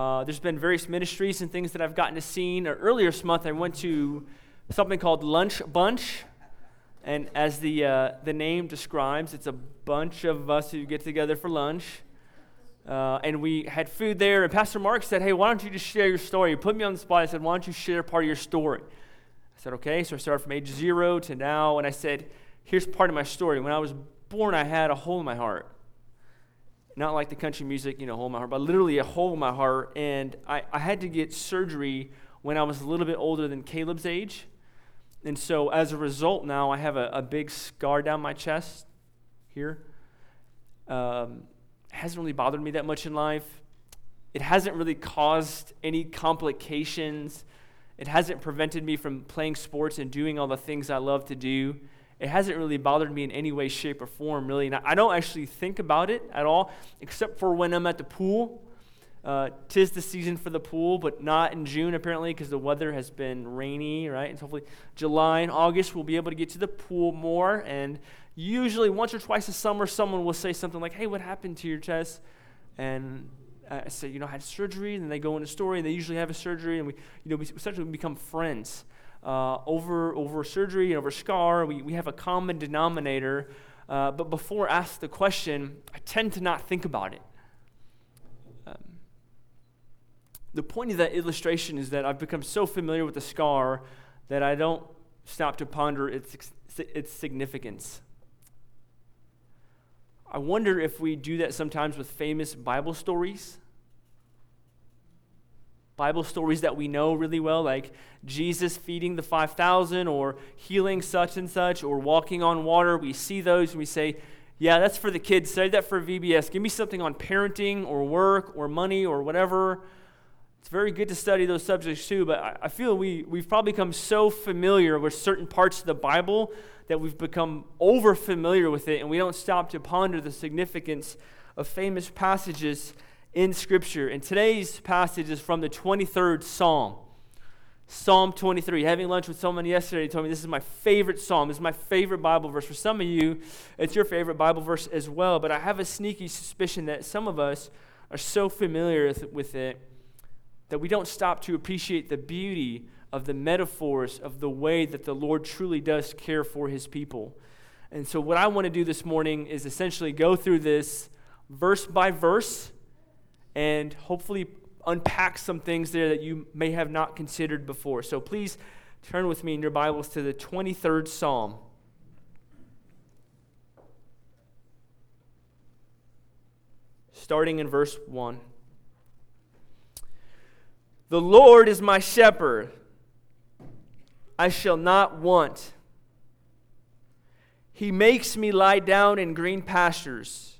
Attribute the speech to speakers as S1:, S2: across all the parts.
S1: Uh, there's been various ministries and things that I've gotten to see. Earlier this month, I went to something called Lunch Bunch. And as the, uh, the name describes, it's a bunch of us who get together for lunch. Uh, and we had food there, and Pastor Mark said, Hey, why don't you just share your story? He put me on the spot. I said, Why don't you share part of your story? I said, Okay. So I started from age zero to now, and I said, Here's part of my story. When I was born, I had a hole in my heart. Not like the country music, you know, hole in my heart, but literally a hole in my heart. And I, I had to get surgery when I was a little bit older than Caleb's age. And so as a result, now I have a, a big scar down my chest here. Um, hasn't really bothered me that much in life. It hasn't really caused any complications. It hasn't prevented me from playing sports and doing all the things I love to do. It hasn't really bothered me in any way, shape, or form, really. And I don't actually think about it at all, except for when I'm at the pool. Uh, tis the season for the pool, but not in June apparently because the weather has been rainy, right? And hopefully July and August we'll be able to get to the pool more. And usually once or twice a summer, someone will say something like, "Hey, what happened to your chest?" And I say, "You know, I had surgery." And they go into story, and they usually have a surgery, and we, you know, we essentially become friends uh, over over surgery and over scar. We we have a common denominator. Uh, but before I ask the question, I tend to not think about it. Um, the point of that illustration is that I've become so familiar with the scar that I don't stop to ponder its, its significance. I wonder if we do that sometimes with famous Bible stories. Bible stories that we know really well, like Jesus feeding the 5,000 or healing such and such or walking on water. We see those and we say, yeah, that's for the kids. Say that for VBS. Give me something on parenting or work or money or whatever. It's very good to study those subjects too, but I feel we, we've probably become so familiar with certain parts of the Bible that we've become over familiar with it and we don't stop to ponder the significance of famous passages in Scripture. And today's passage is from the 23rd Psalm. Psalm 23. Having lunch with someone yesterday he told me this is my favorite psalm. This is my favorite Bible verse. For some of you, it's your favorite Bible verse as well. But I have a sneaky suspicion that some of us are so familiar with it that we don't stop to appreciate the beauty of the metaphors of the way that the Lord truly does care for his people. And so, what I want to do this morning is essentially go through this verse by verse and hopefully unpack some things there that you may have not considered before. So, please turn with me in your Bibles to the 23rd Psalm. Starting in verse 1. The Lord is my shepherd I shall not want. He makes me lie down in green pastures.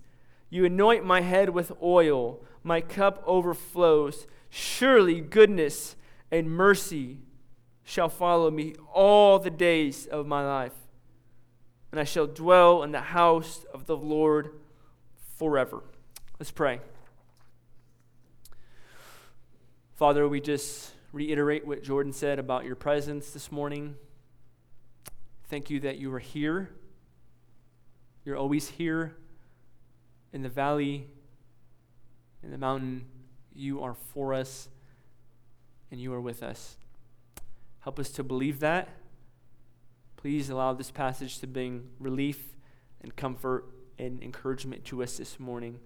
S1: You anoint my head with oil, my cup overflows. Surely goodness and mercy shall follow me all the days of my life, and I shall dwell in the house of the Lord forever. Let's pray. Father, we just reiterate what Jordan said about your presence this morning. Thank you that you are here. You're always here in the valley, in the mountain. You are for us, and you are with us. Help us to believe that. Please allow this passage to bring relief and comfort and encouragement to us this morning.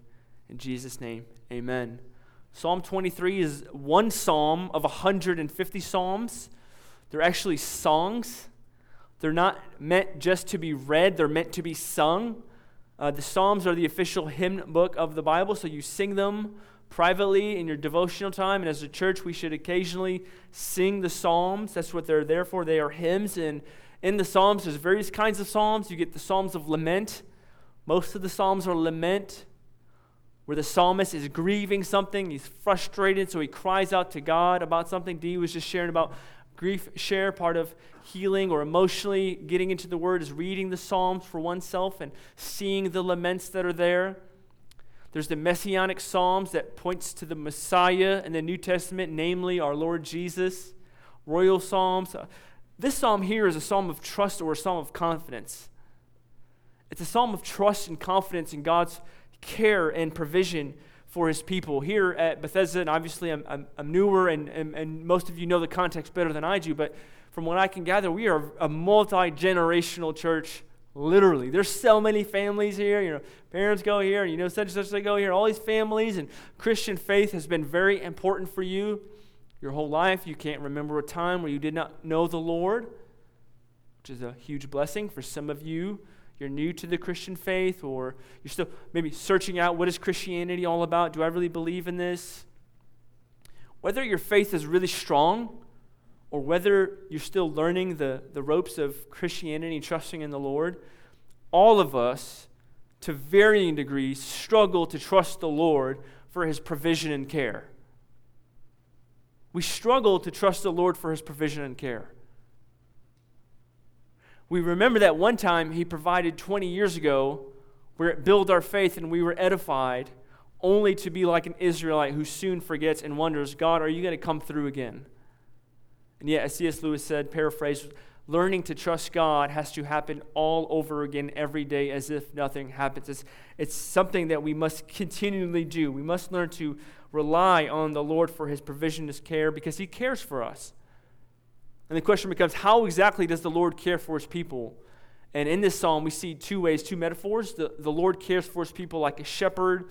S1: In Jesus' name, amen. Psalm 23 is one psalm of 150 psalms. They're actually songs. They're not meant just to be read, they're meant to be sung. Uh, the Psalms are the official hymn book of the Bible, so you sing them privately in your devotional time. And as a church, we should occasionally sing the Psalms. That's what they're there for. They are hymns. And in the Psalms, there's various kinds of Psalms. You get the Psalms of lament. Most of the Psalms are lament. where the psalmist is grieving something. He's frustrated, so he cries out to God about something. Dee was just sharing about grief share. Part of healing or emotionally getting into the Word is reading the Psalms for oneself and seeing the laments that are there. There's the messianic psalms that points to the Messiah in the New Testament, namely our Lord Jesus. Royal psalms. Uh, this psalm here is a psalm of trust or a psalm of confidence. It's a psalm of trust and confidence in God's care and provision for his people. Here at Bethesda, and obviously I'm, I'm, I'm newer and, and, and, most of you know the context better than I do, but from what I can gather, we are a multi generational church Literally, there's so many families here. You know, parents go here, and you know, such and such they go here. All these families and Christian faith has been very important for you your whole life. You can't remember a time where you did not know the Lord, which is a huge blessing for some of you. You're new to the Christian faith, or you're still maybe searching out what is Christianity all about? Do I really believe in this? Whether your faith is really strong or whether you're still learning the, the ropes of Christianity and trusting in the Lord, all of us, to varying degrees, struggle to trust the Lord for his provision and care. We struggle to trust the Lord for his provision and care. We remember that one time he provided 20 years ago where it built our faith and we were edified, only to be like an Israelite who soon forgets and wonders, God, are you going to come through again? And yet, as C.S. Lewis said, paraphrase, learning to trust God has to happen all over again every day as if nothing happens. It's, it's something that we must continually do. We must learn to rely on the Lord for his provision, his care, because he cares for us. And the question becomes how exactly does the Lord care for his people? And in this psalm, we see two ways, two metaphors. The, the Lord cares for his people like a shepherd,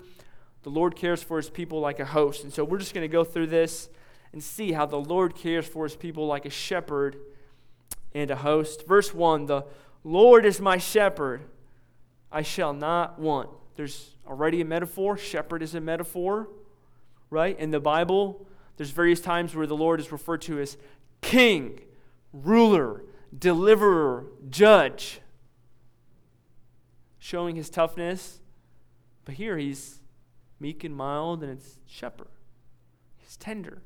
S1: the Lord cares for his people like a host. And so we're just going to go through this and see how the Lord cares for his people like a shepherd and a host. Verse 1 The Lord is my shepherd, I shall not want. There's already a metaphor. Shepherd is a metaphor, right? In the Bible, there's various times where the Lord is referred to as king, ruler, deliverer, judge, showing his toughness. But here he's meek and mild, and it's shepherd. He's tender.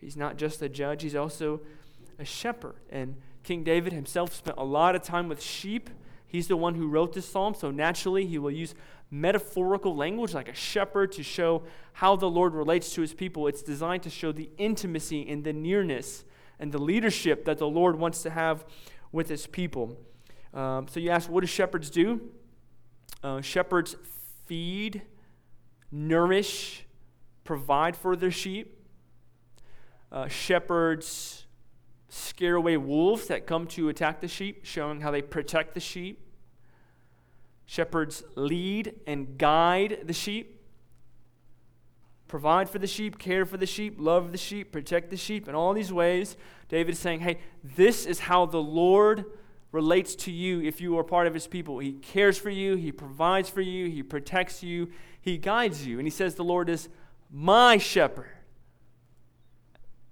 S1: He's not just a judge, he's also a shepherd. And King David himself spent a lot of time with sheep. He's the one who wrote this psalm, so naturally he will use metaphorical language like a shepherd to show how the Lord relates to his people. It's designed to show the intimacy and the nearness and the leadership that the Lord wants to have with his people. Um, so you ask, what do shepherds do? Uh, shepherds feed, nourish, provide for their sheep uh, shepherds scare away wolves that come to attack the sheep, showing how they protect the sheep. Shepherds lead and guide the sheep, provide for the sheep, care for the sheep, love the sheep, protect the sheep. In all these ways, David is saying, hey, this is how the Lord relates to you if you are part of his people. He cares for you, he provides for you, he protects you, he guides you. And he says, The Lord is my shepherd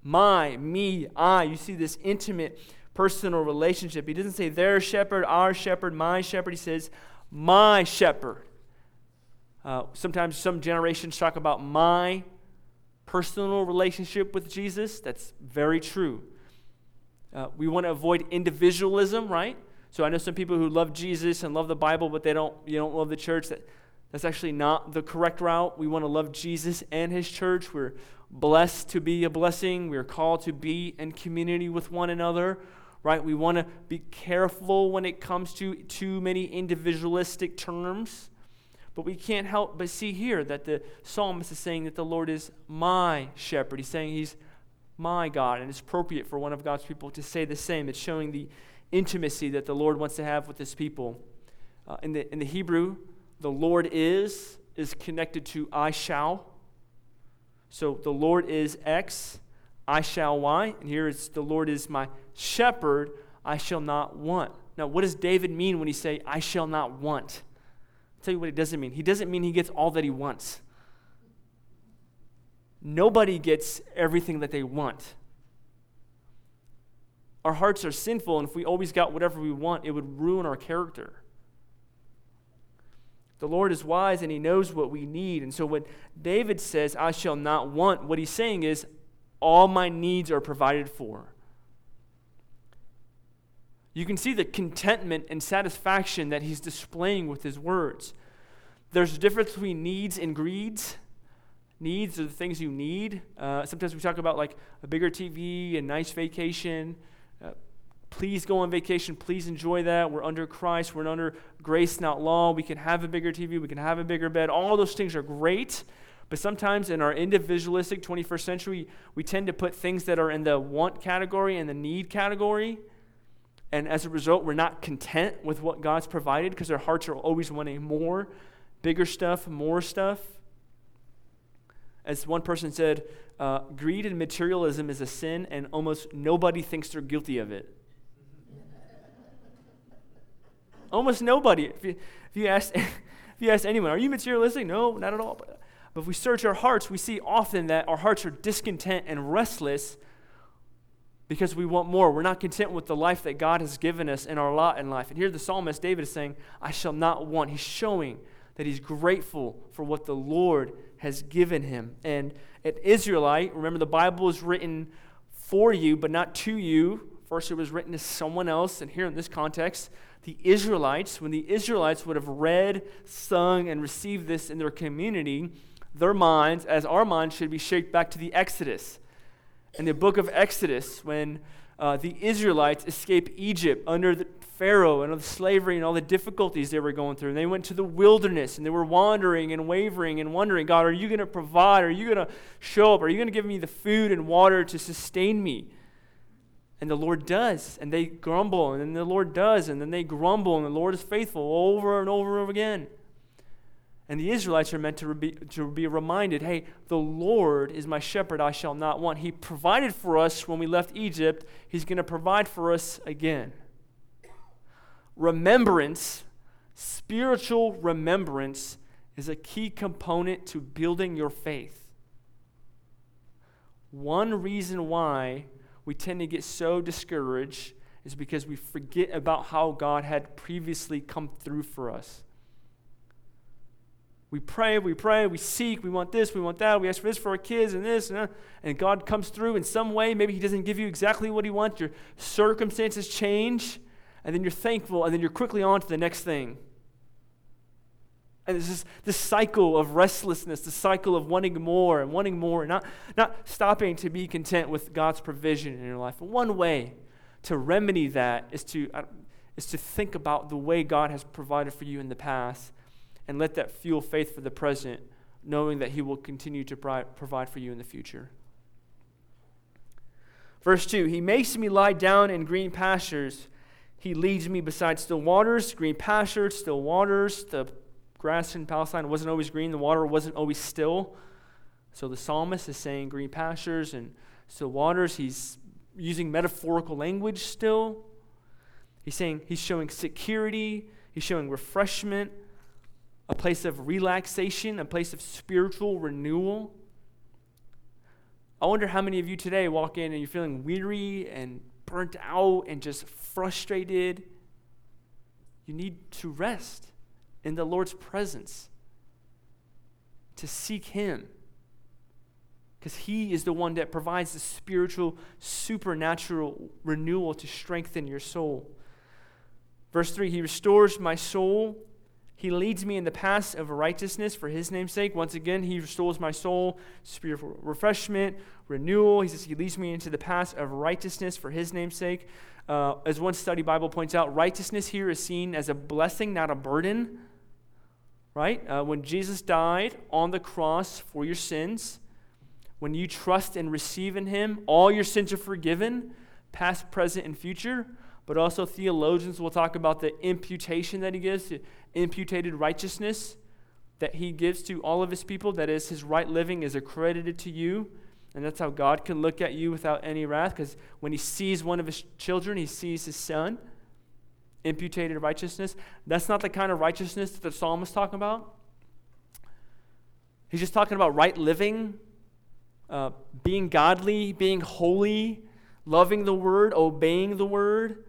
S1: my, me, I. You see this intimate personal relationship. He doesn't say their shepherd, our shepherd, my shepherd. He says my shepherd. Uh, sometimes some generations talk about my personal relationship with Jesus. That's very true. Uh, we want to avoid individualism, right? So I know some people who love Jesus and love the Bible, but they don't, you don't love the church. That, that's actually not the correct route. We want to love Jesus and his church. We're blessed to be a blessing. We're called to be in community with one another, right? We want to be careful when it comes to too many individualistic terms. But we can't help but see here that the psalmist is saying that the Lord is my shepherd. He's saying he's my God, and it's appropriate for one of God's people to say the same. It's showing the intimacy that the Lord wants to have with his people. Uh, in, the, in the Hebrew, the Lord is is connected to I shall. So the Lord is X, I shall Y. And here it's the Lord is my shepherd, I shall not want. Now, what does David mean when he say, I shall not want? Tell you what it doesn't mean. He doesn't mean he gets all that he wants. Nobody gets everything that they want. Our hearts are sinful, and if we always got whatever we want, it would ruin our character. The Lord is wise and he knows what we need. And so when David says, I shall not want, what he's saying is, all my needs are provided for. You can see the contentment and satisfaction that he's displaying with his words. There's a difference between needs and greeds. Needs are the things you need. Uh, sometimes we talk about like a bigger TV, a nice vacation. Uh, please go on vacation. Please enjoy that. We're under Christ. We're under grace, not law. We can have a bigger TV. We can have a bigger bed. All those things are great. But sometimes in our individualistic 21st century, we tend to put things that are in the want category and the need category. And as a result, we're not content with what God's provided because our hearts are always wanting more, bigger stuff, more stuff. As one person said, uh, greed and materialism is a sin, and almost nobody thinks they're guilty of it. almost nobody. If you, if you, ask, if you ask anyone, are you materialistic? No, not at all. But, but if we search our hearts, we see often that our hearts are discontent and restless because we want more. We're not content with the life that God has given us in our lot in life. And here the psalmist David is saying, I shall not want. He's showing that he's grateful for what the Lord has given him. And an Israelite, remember the Bible is written for you, but not to you. First, it was written to someone else. And here in this context, the Israelites, when the Israelites would have read, sung, and received this in their community, their minds, as our minds, should be shaped back to the Exodus in the book of Exodus when uh, the Israelites escaped Egypt under Pharaoh and all the slavery and all the difficulties they were going through. And they went to the wilderness and they were wandering and wavering and wondering, God, are you going to provide? Are you going to show up? Are you going to give me the food and water to sustain me? And the Lord does. And they grumble. And then the Lord does. And then they grumble. And the Lord is faithful over and over and over again. And the Israelites are meant to be, to be reminded hey, the Lord is my shepherd, I shall not want. He provided for us when we left Egypt, He's going to provide for us again. Remembrance, spiritual remembrance, is a key component to building your faith. One reason why we tend to get so discouraged is because we forget about how God had previously come through for us. We pray, we pray, we seek, we want this, we want that, we ask for this for our kids and this, and, that, and God comes through in some way. Maybe He doesn't give you exactly what He wants. Your circumstances change, and then you're thankful, and then you're quickly on to the next thing. And it's just this cycle of restlessness, the cycle of wanting more and wanting more, and not, not stopping to be content with God's provision in your life. one way to remedy that is to, uh, is to think about the way God has provided for you in the past and let that fuel faith for the present, knowing that He will continue to provide for you in the future. Verse 2 He makes me lie down in green pastures. He leads me beside still waters, green pastures, still waters. The grass in Palestine wasn't always green, the water wasn't always still. So the psalmist is saying green pastures and still waters. He's using metaphorical language still. He's saying he's showing security, he's showing refreshment, a place of relaxation, a place of spiritual renewal. I wonder how many of you today walk in and you're feeling weary and burnt out and just frustrated. You need to rest in the Lord's presence, to seek Him. Because He is the one that provides the spiritual, supernatural renewal to strengthen your soul. Verse 3 He restores my soul he leads me in the paths of righteousness for his name's sake. Once again, he restores my soul, spiritual refreshment, renewal. He says he leads me into the paths of righteousness for his name's sake. Uh, as one study Bible points out, righteousness here is seen as a blessing, not a burden. Right? Uh, when Jesus died on the cross for your sins, when you trust and receive in him, all your sins are forgiven, past, present, and future. But also, theologians will talk about the imputation that he gives imputed righteousness that he gives to all of his people, that is, his right living is accredited to you. And that's how God can look at you without any wrath, because when he sees one of his children, he sees his son. Imputed righteousness. That's not the kind of righteousness that the psalmist talking about. He's just talking about right living, uh, being godly, being holy, loving the word, obeying the word.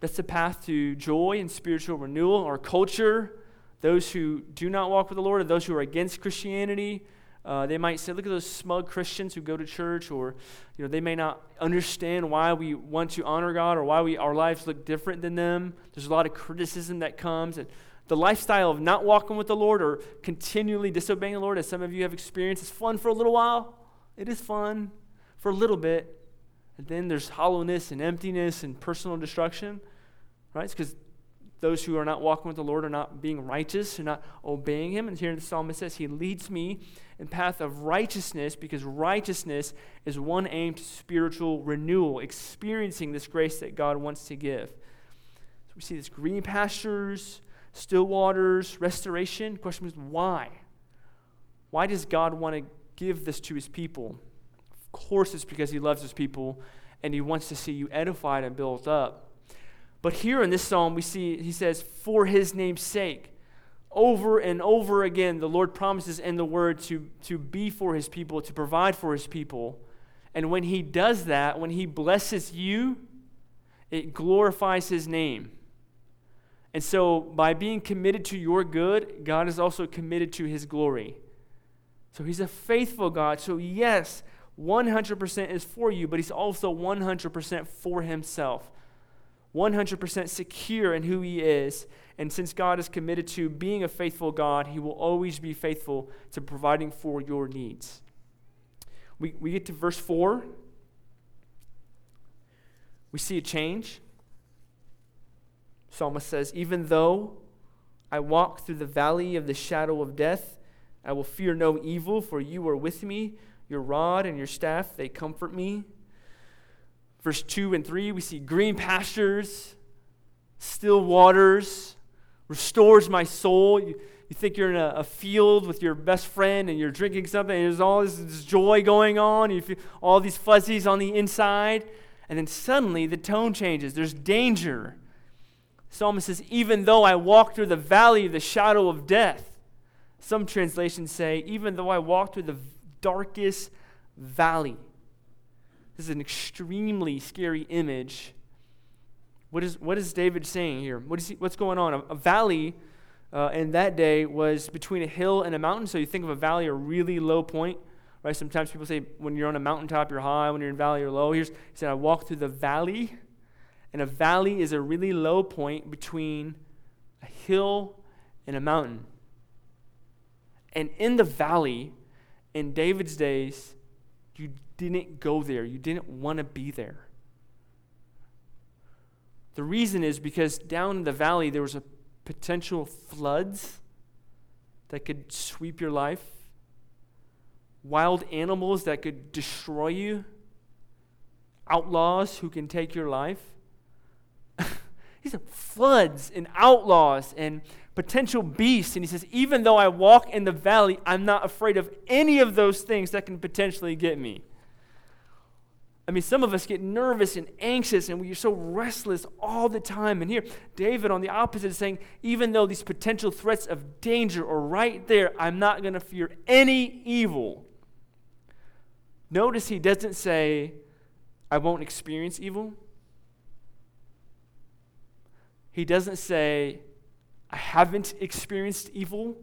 S1: That's the path to joy and spiritual renewal. Our culture those who do not walk with the Lord, or those who are against Christianity, uh, they might say, look at those smug Christians who go to church, or you know, they may not understand why we want to honor God or why we, our lives look different than them. There's a lot of criticism that comes. And the lifestyle of not walking with the Lord or continually disobeying the Lord, as some of you have experienced, is fun for a little while. It is fun for a little bit. And then there's hollowness and emptiness and personal destruction, right? It's because those who are not walking with the Lord are not being righteous, are not obeying Him. And here the psalmist says, He leads me in path of righteousness because righteousness is one aim to spiritual renewal, experiencing this grace that God wants to give. So we see this green pastures, still waters, restoration. The question is why? Why does God want to give this to His people? Of course, it's because He loves His people and He wants to see you edified and built up. But here in this psalm, we see he says, for his name's sake. Over and over again, the Lord promises in the word to, to be for his people, to provide for his people. And when he does that, when he blesses you, it glorifies his name. And so, by being committed to your good, God is also committed to his glory. So, he's a faithful God. So, yes, 100% is for you, but he's also 100% for himself. 100% secure in who he is. And since God is committed to being a faithful God, he will always be faithful to providing for your needs. We, we get to verse 4. We see a change. Psalmist says, Even though I walk through the valley of the shadow of death, I will fear no evil, for you are with me. Your rod and your staff, they comfort me. Verse 2 and 3, we see green pastures, still waters, restores my soul. You, you think you're in a, a, field with your best friend and you're drinking something, and there's all this, this joy going on, you feel all these fuzzies on the inside, and then suddenly the tone changes. There's danger. Psalmist says, Even though I walk through the valley of the shadow of death, some translations say, Even though I walk through the darkest valley. This is an extremely scary image. What is, what is David saying here? What is he, what's going on? A, a valley uh, in that day was between a hill and a mountain. So you think of a valley, a really low point, right? Sometimes people say when you're on a mountaintop, you're high. When you're in a valley, you're low. Here's, he said, I walk through the valley. And a valley is a really low point between a hill and a mountain. And in the valley, in David's days, you didn't go there, you didn't want to be there. The reason is because down in the valley there was a potential floods that could sweep your life, wild animals that could destroy you, outlaws who can take your life. These are floods and outlaws and potential beasts. And he says, even though I walk in the valley, I'm not afraid of any of those things that can potentially get me. I mean, some of us get nervous and anxious and we're so restless all the time. And here, David, on the opposite, is saying, even though these potential threats of danger are right there, I'm not going to fear any evil. Notice he doesn't say, I won't experience evil. He doesn't say, I haven't experienced evil.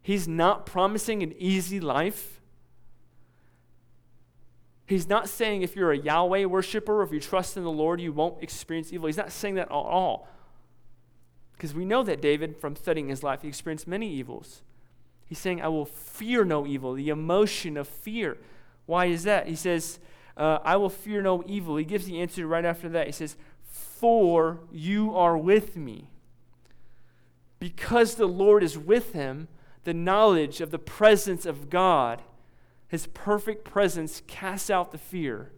S1: He's not promising an easy life. He's not saying if you're a Yahweh worshiper or if you trust in the Lord, you won't experience evil. He's not saying that at all. Because we know that David, from studying his life, he experienced many evils. He's saying, I will fear no evil, the emotion of fear. Why is that? He says, uh, I will fear no evil. He gives the answer right after that. He says, For you are with me. Because the Lord is with him, the knowledge of the presence of God his perfect presence casts out the fear.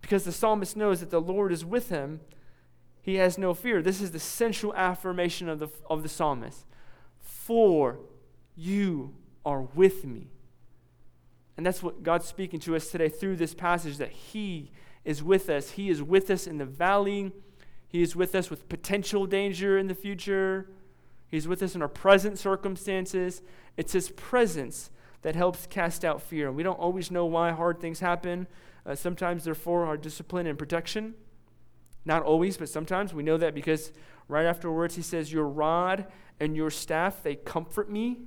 S1: Because the psalmist knows that the Lord is with him, he has no fear. This is the central affirmation of the, of the psalmist. For you are with me. And that's what God's speaking to us today through this passage that He is with us. He is with us in the valley, He is with us with potential danger in the future, He's with us in our present circumstances. It's His presence that helps cast out fear. We don't always know why hard things happen. Uh, sometimes they're for our discipline and protection. Not always, but sometimes we know that because right afterwards he says, Your rod and your staff, they comfort me.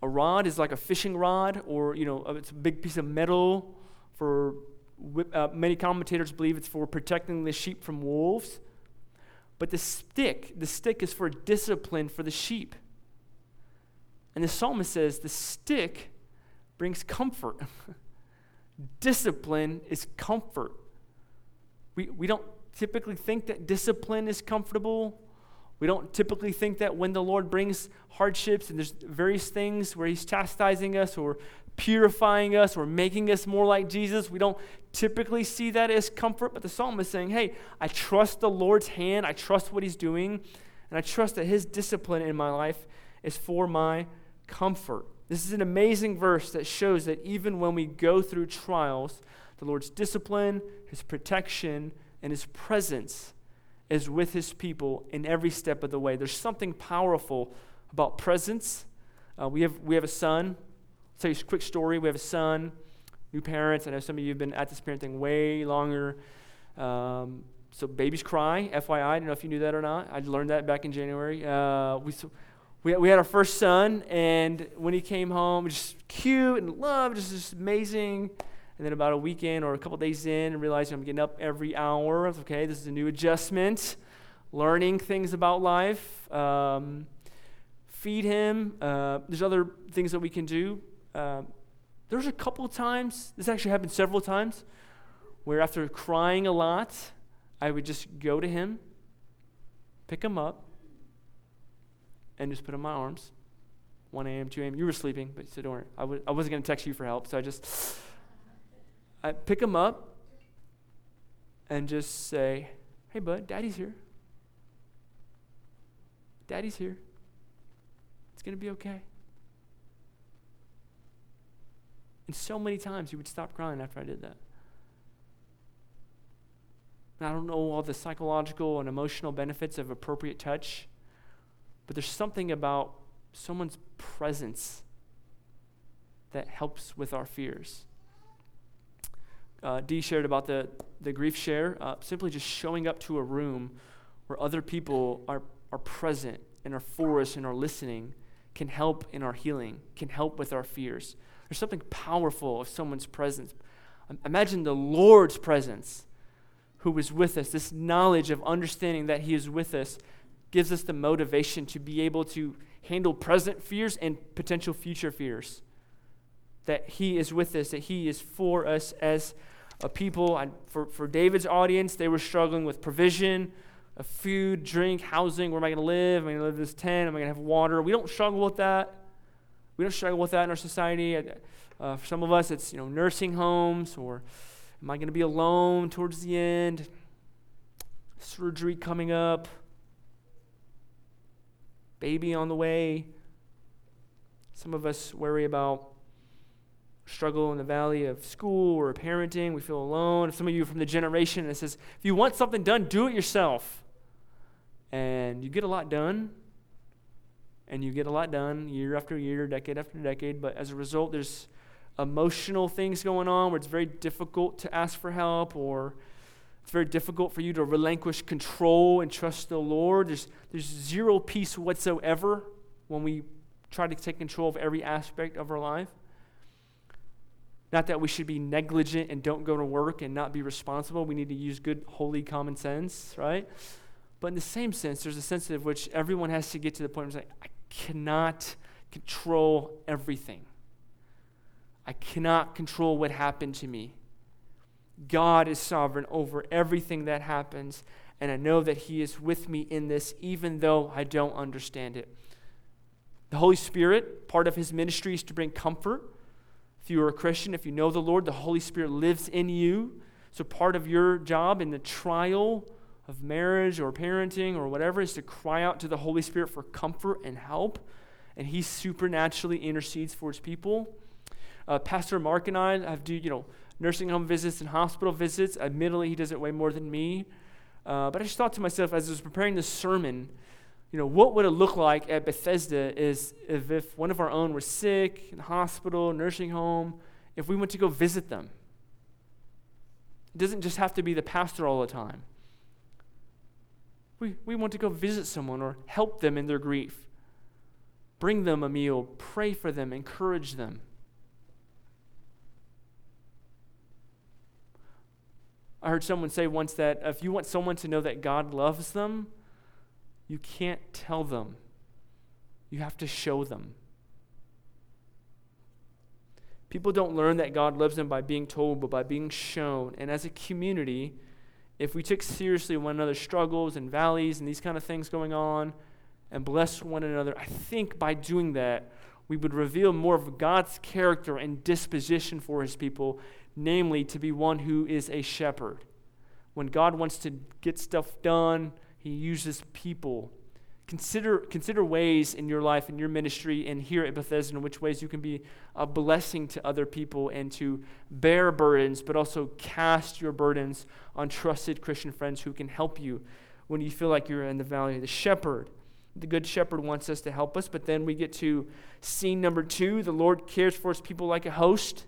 S1: A rod is like a fishing rod, or, you know, it's a big piece of metal for, uh, many commentators believe it's for protecting the sheep from wolves. But the stick, the stick is for discipline for the sheep. And the psalmist says the stick brings comfort. discipline is comfort. We, we don't typically think that discipline is comfortable. We don't typically think that when the Lord brings hardships and there's various things where He's chastising us or purifying us or making us more like Jesus, we don't typically see that as comfort. But the psalmist is saying, hey, I trust the Lord's hand, I trust what He's doing, and I trust that His discipline in my life is for my comfort. This is an amazing verse that shows that even when we go through trials, the Lord's discipline, His protection, and His presence is with His people in every step of the way. There's something powerful about presence. Uh, we, have, we have a son. I'll tell you a quick story. We have a son, new parents. I know some of you have been at this parenting way longer. Um, so babies cry, FYI. I don't know if you knew that or not. I learned that back in January. Uh, we, we, we had our first son, and when he came home, just cute and loved, just, just amazing. And then about a weekend or a couple days in, realizing I'm getting up every hour. Okay, this is a new adjustment. Learning things about life. Um, feed him. Uh, there's other things that we can do. Uh, there's a couple times, this actually happened several times, where after crying a lot, I would just go to him, pick him up, and just put in my arms. 1 a.m., 2 a.m. You were sleeping, but you said, don't worry. I w- I wasn't going to text you for help, so I just I pick him up and just say, hey, bud, daddy's here. Daddy's here. It's going to be okay. And so many times he would stop crying after I did that. And I don't know all the psychological and emotional benefits of appropriate touch, but there's something about someone's presence that helps with our fears uh, Dee shared about the, the grief share, uh, simply just showing up to a room where other people are, are present and are for us and are listening can help in our healing, can help with our fears. There's something powerful of someone's presence. Imagine the Lord's presence who is with us. This knowledge of understanding that He is with us gives us the motivation to be able to handle present fears and potential future fears. That He is with us, that He is for us as a people. I, for, for David's audience, they were struggling with provision of food, drink, housing. Where am I going to live? Am I going to live in this tent? Am I going to have water? We don't struggle with that. We don't struggle with that in our society. Uh, for some of us, it's you know nursing homes, or am I going to be alone towards the end? Surgery coming up, baby on the way. Some of us worry about struggle in the valley of school or parenting. We feel alone. Some of you are from the generation that says, if you want something done, do it yourself. And you get a lot done. And you get a lot done year after year, decade after decade. But as a result, there's emotional things going on where it's very difficult to ask for help or it's very difficult for you to relinquish control and trust the Lord. There's, there's zero peace whatsoever when we try to take control of every aspect of our life. Not that we should be negligent and don't go to work and not be responsible. We need to use good, holy common sense, right? But in the same sense, there's a sense in which everyone has to get to the point where it's like, I cannot control everything. I cannot control what happened to me. God is sovereign over everything that happens, and I know that He is with me in this, even though I don't understand it. The Holy Spirit, part of His ministry is to bring comfort if you are a Christian, if you know the Lord, the Holy Spirit lives in you. So part of your job in the trial of marriage or parenting or whatever is to cry out to the Holy Spirit for comfort and help. And He supernaturally intercedes for His people. Uh, Pastor Mark and I have do you know nursing home visits and hospital visits. Admittedly, he does it way more than me. Uh, but I just thought to myself as I was preparing this sermon, you know, what would it look like at Bethesda is if, if one of our own were sick, in hospital, nursing home, if we went to go visit them? It doesn't just have to be the pastor all the time. We, we want to go visit someone or help them in their grief. Bring them a meal, pray for them, encourage them. I heard someone say once that if you want someone to know that God loves them, you can't tell them, you have to show them. People don't learn that God loves them by being told, but by being shown. And as a community, if we took seriously one another's struggles and valleys and these kind of things going on and bless one another, I think by doing that, we would reveal more of God's character and disposition for his people, namely to be one who is a shepherd. When God wants to get stuff done, he uses people Consider, consider ways in your life, in your ministry, and here at Bethesda, in which ways you can be a blessing to other people and to bear burdens, but also cast your burdens on trusted Christian friends who can help you when you feel like you're in the valley. The shepherd, the good shepherd wants us to help us, but then we get to scene number two the Lord cares for his people like a host.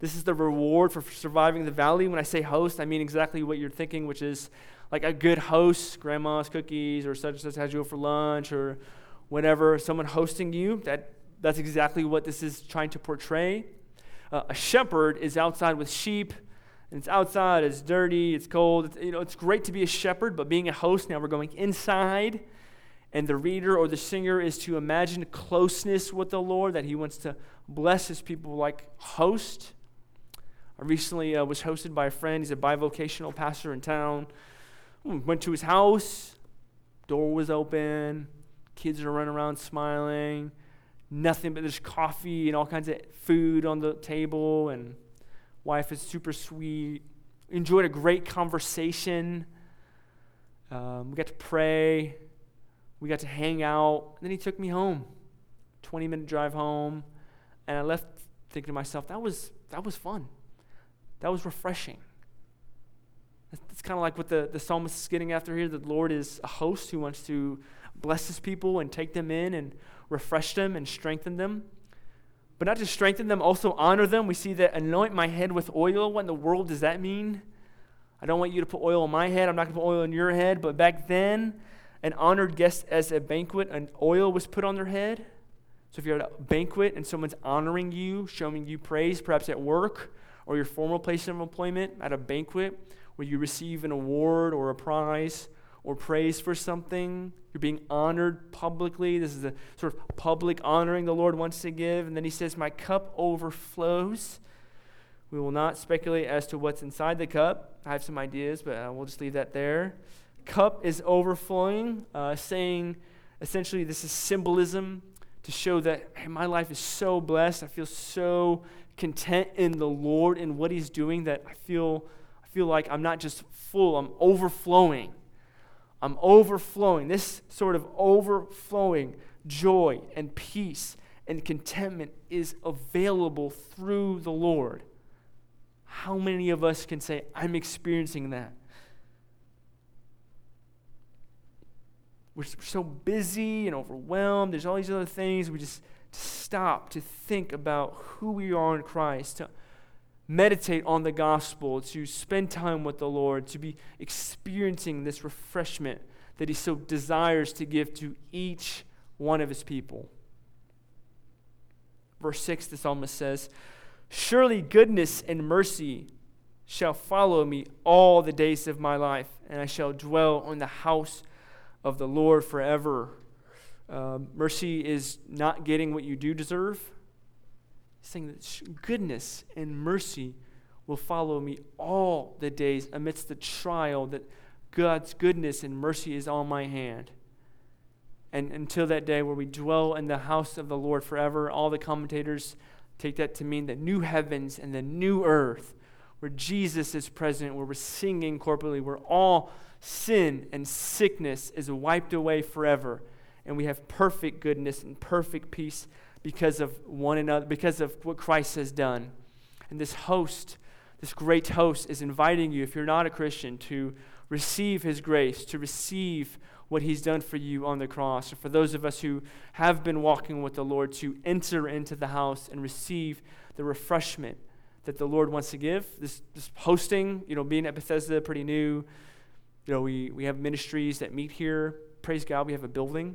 S1: This is the reward for surviving the valley. When I say host, I mean exactly what you're thinking, which is like a good host, grandma's cookies, or such and such has you for lunch, or whatever, someone hosting you. That, that's exactly what this is trying to portray. Uh, a shepherd is outside with sheep, and it's outside, it's dirty, it's cold. It's, you know, it's great to be a shepherd, but being a host, now we're going inside, and the reader or the singer is to imagine closeness with the Lord, that he wants to bless his people like host. I recently uh, was hosted by a friend. He's a bivocational pastor in town. Went to his house, door was open, kids are running around smiling, nothing but there's coffee and all kinds of food on the table, and wife is super sweet. Enjoyed a great conversation. Um, we got to pray. We got to hang out. Then he took me home. 20 minute drive home. And I left thinking to myself, that was, that was fun. That was refreshing. It's kind of like what the, the psalmist is getting after here. The Lord is a host who wants to bless his people and take them in and refresh them and strengthen them. But not just strengthen them, also honor them. We see that anoint my head with oil. What in the world does that mean? I don't want you to put oil on my head. I'm not going to put oil on your head. But back then, an honored guest as a banquet, an oil was put on their head. So if you're at a banquet and someone's honoring you, showing you praise, perhaps at work or your formal place of employment, at a banquet, where you receive an award or a prize or praise for something. You're being honored publicly. This is a sort of public honoring the Lord wants to give. And then he says, My cup overflows. We will not speculate as to what's inside the cup. I have some ideas, but uh, we'll just leave that there. Cup is overflowing, uh, saying essentially this is symbolism to show that hey, my life is so blessed. I feel so content in the Lord and what He's doing that I feel I feel like I'm not just full, I'm overflowing. I'm overflowing. This sort of overflowing joy and peace and contentment is available through the Lord. How many of us can say, I'm experiencing that? We're so busy and overwhelmed. There's all these other things. We just stop to think about who we are in Christ, to meditate on the gospel, to spend time with the Lord, to be experiencing this refreshment that He so desires to give to each one of His people. Verse 6, the psalmist says, Surely goodness and mercy shall follow me all the days of my life, and I shall dwell in the house of the Lord forever. Uh, mercy is not getting what you do deserve saying that goodness and mercy will follow me all the days amidst the trial that God's goodness and mercy is on my hand. And until that day where we dwell in the house of the Lord forever, all the commentators take that to mean the new heavens and the new earth where Jesus is present, where we're singing corporately, where all sin and sickness is wiped away forever, and we have perfect goodness and perfect peace because of one another, because of what Christ has done. And this host, this great host, is inviting you, if you're not a Christian, to receive his grace, to receive what he's done for you on the cross. Or for those of us who have been walking with the Lord, to enter into the house and receive the refreshment that the Lord wants to give. This, this hosting, you know, being at Bethesda, pretty new. You know, we, we have ministries that meet here. Praise God, we have a building.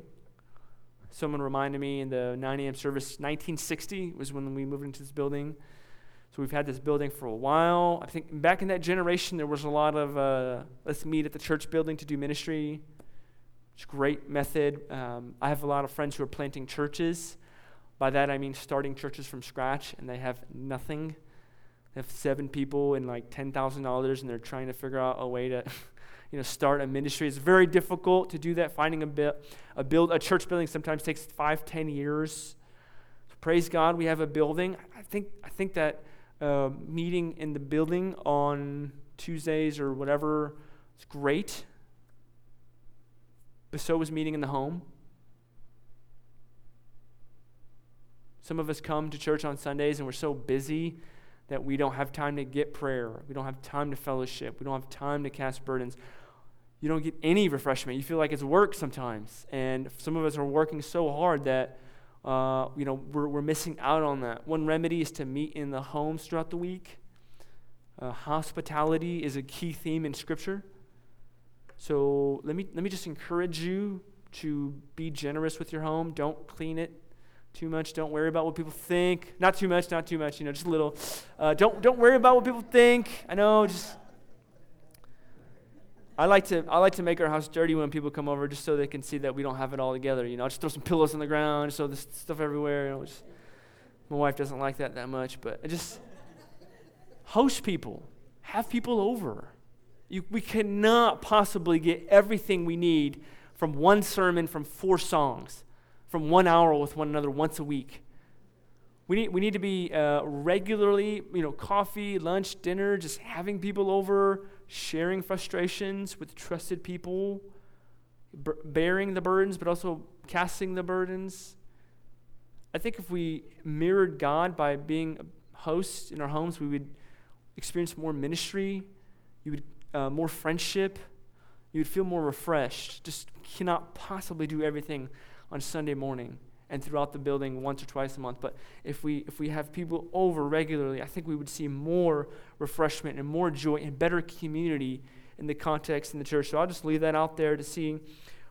S1: Someone reminded me in the 9 a.m. service, 1960 was when we moved into this building. So we've had this building for a while. I think back in that generation, there was a lot of uh, let's meet at the church building to do ministry. It's a great method. Um, I have a lot of friends who are planting churches. By that, I mean starting churches from scratch, and they have nothing. They have seven people and like $10,000, and they're trying to figure out a way to. you know, start a ministry. It's very difficult to do that. Finding a, bi- a build a church building sometimes takes five, ten years. So praise God, we have a building. I think I think that uh, meeting in the building on Tuesdays or whatever is great. But so was meeting in the home. Some of us come to church on Sundays and we're so busy that we don't have time to get prayer. We don't have time to fellowship. We don't have time to cast burdens. You don't get any refreshment. You feel like it's work sometimes. And some of us are working so hard that uh, you know, we're, we're missing out on that. One remedy is to meet in the homes throughout the week. Uh, hospitality is a key theme in Scripture. So let me, let me just encourage you to be generous with your home. Don't clean it too much. Don't worry about what people think. Not too much, not too much, you know, just a little. Uh, don't, don't worry about what people think. I know, just. I like to I like to make our house dirty when people come over, just so they can see that we don't have it all together. You know, i just throw some pillows on the ground, throw this stuff everywhere. You know, just, my wife doesn't like that that much, but I just host people, have people over. You, we cannot possibly get everything we need from one sermon, from four songs, from one hour with one another once a week. We need, we need to be uh, regularly, you know, coffee, lunch, dinner, just having people over, sharing frustrations with trusted people, b- bearing the burdens, but also casting the burdens. I think if we mirrored God by being hosts in our homes, we would experience more ministry, you would uh, more friendship, you would feel more refreshed. Just cannot possibly do everything on Sunday morning and throughout the building once or twice a month. But if we if we have people over regularly, I think we would see more refreshment and more joy and better community in the context in the church. So I'll just leave that out there to see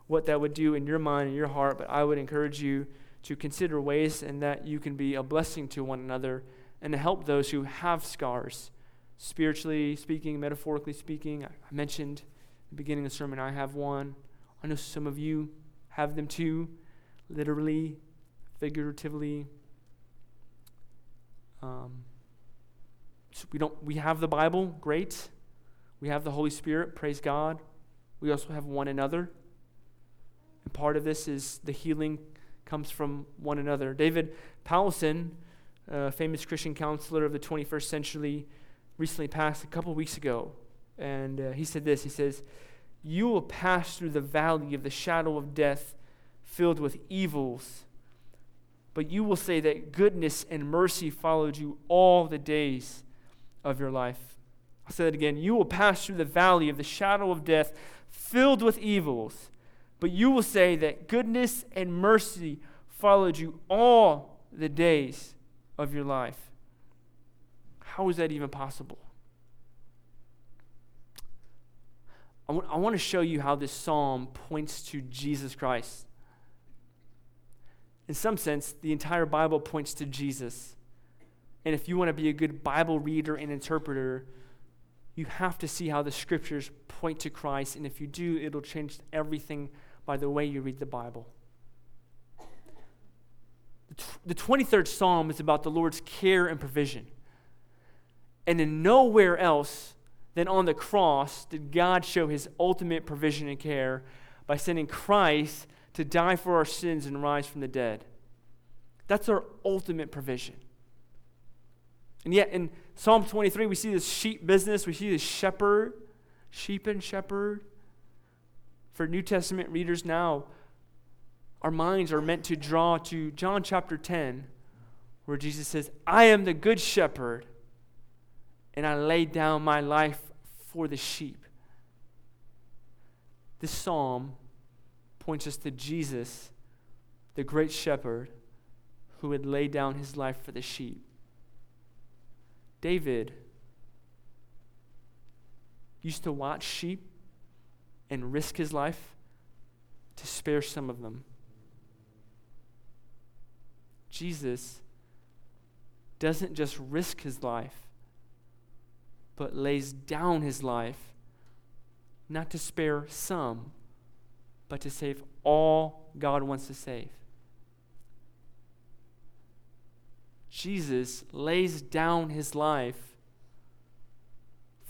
S1: what that would do in your mind and your heart. But I would encourage you to consider ways and that you can be a blessing to one another and to help those who have scars, spiritually speaking, metaphorically speaking. I mentioned at the beginning of the sermon, I have one. I know some of you have them too, literally, figuratively. Um, so we don't we have the Bible, great. We have the Holy Spirit, praise God. We also have one another. And part of this is the healing comes from one another. David Powlison, a famous Christian counselor of the 21st century, recently passed a couple weeks ago. And uh, he said this He says, You will pass through the valley of the shadow of death, filled with evils but you will say that goodness and mercy followed you all the days of your life. I'll say that again. You will pass through the valley of the shadow of death, filled with evils, but you will say that goodness and mercy followed you all the days of your life. How is that even possible? I, want to show you how this psalm points to Jesus Christ in some sense, the entire Bible points to Jesus. And if you want to be a good Bible reader and interpreter, you have to see how the scriptures point to Christ. And if you do, it'll change everything by the way you read the Bible. The 23rd Psalm is about the Lord's care and provision. And in nowhere else than on the cross did God show his ultimate provision and care by sending Christ to die for our sins and rise from the dead. That's our ultimate provision. And yet in Psalm 23, we see this sheep business, we see this shepherd, sheep and shepherd. For New Testament readers now, our minds are meant to draw to John chapter 10, where Jesus says, I am the good shepherd, and I lay down my life for the sheep. This psalm points us to Jesus, the great shepherd, who would lay down his life for the sheep. David used to watch sheep and risk his life to spare some of them. Jesus doesn't just risk his life, but lays down his life not to spare some, but to save all God wants to save. Jesus lays down his life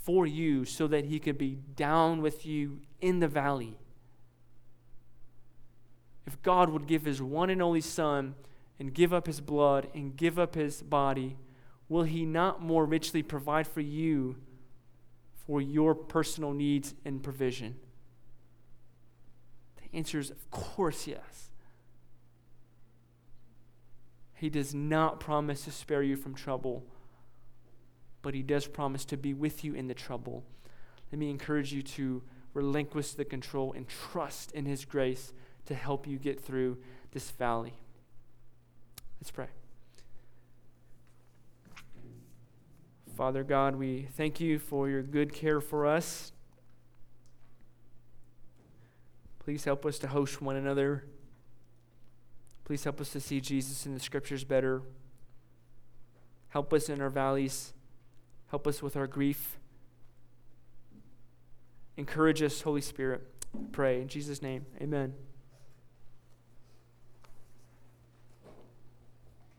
S1: for you so that he could be down with you in the valley. If God would give his one and only Son and give up his blood and give up his body, will he not more richly provide for you for your personal needs and provision? The answer is, of course, yes. He does not promise to spare you from trouble, but He does promise to be with you in the trouble. Let me encourage you to relinquish the control and trust in His grace to help you get through this valley. Let's pray. Father God, we thank you for your good care for us. Please help us to host one another Please help us to see Jesus in the scriptures better. Help us in our valleys. Help us with our grief. Encourage us, Holy Spirit. Pray in Jesus' name. Amen.